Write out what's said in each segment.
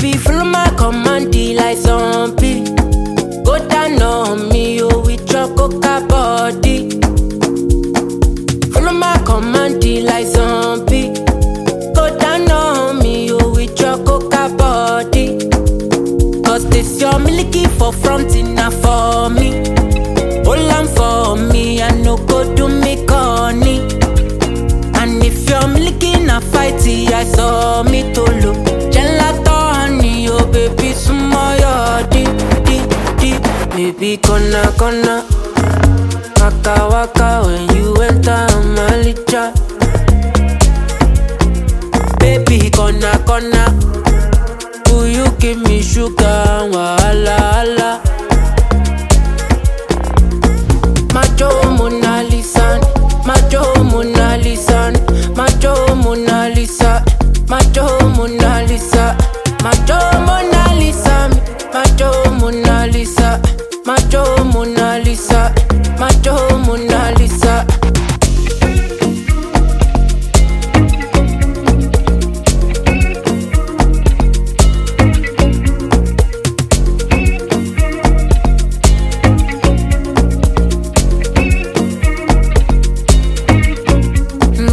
Baby, follow my command, like zombie. Go down on me, oh, with your coca body. Follow my command, like zombie. Go down on me, oh, with your coca body. Cause this your milky for front enough for me. Hold on for me, I no go do me corny. And if you're milky na fighty, I saw Baby, gonna. Waka waka when you enter my licha. Baby, gonna, gonna. Will you give me sugar? Wahala,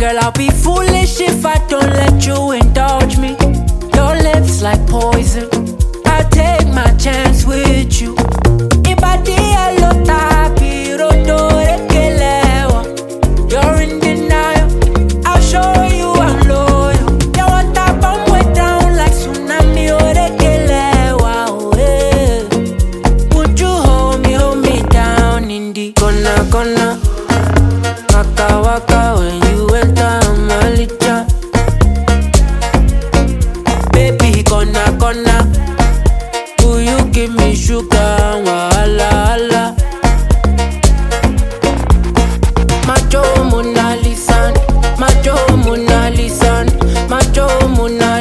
Girl, I'll be foolish if I don't let you indulge me. Your lips like poison. Mona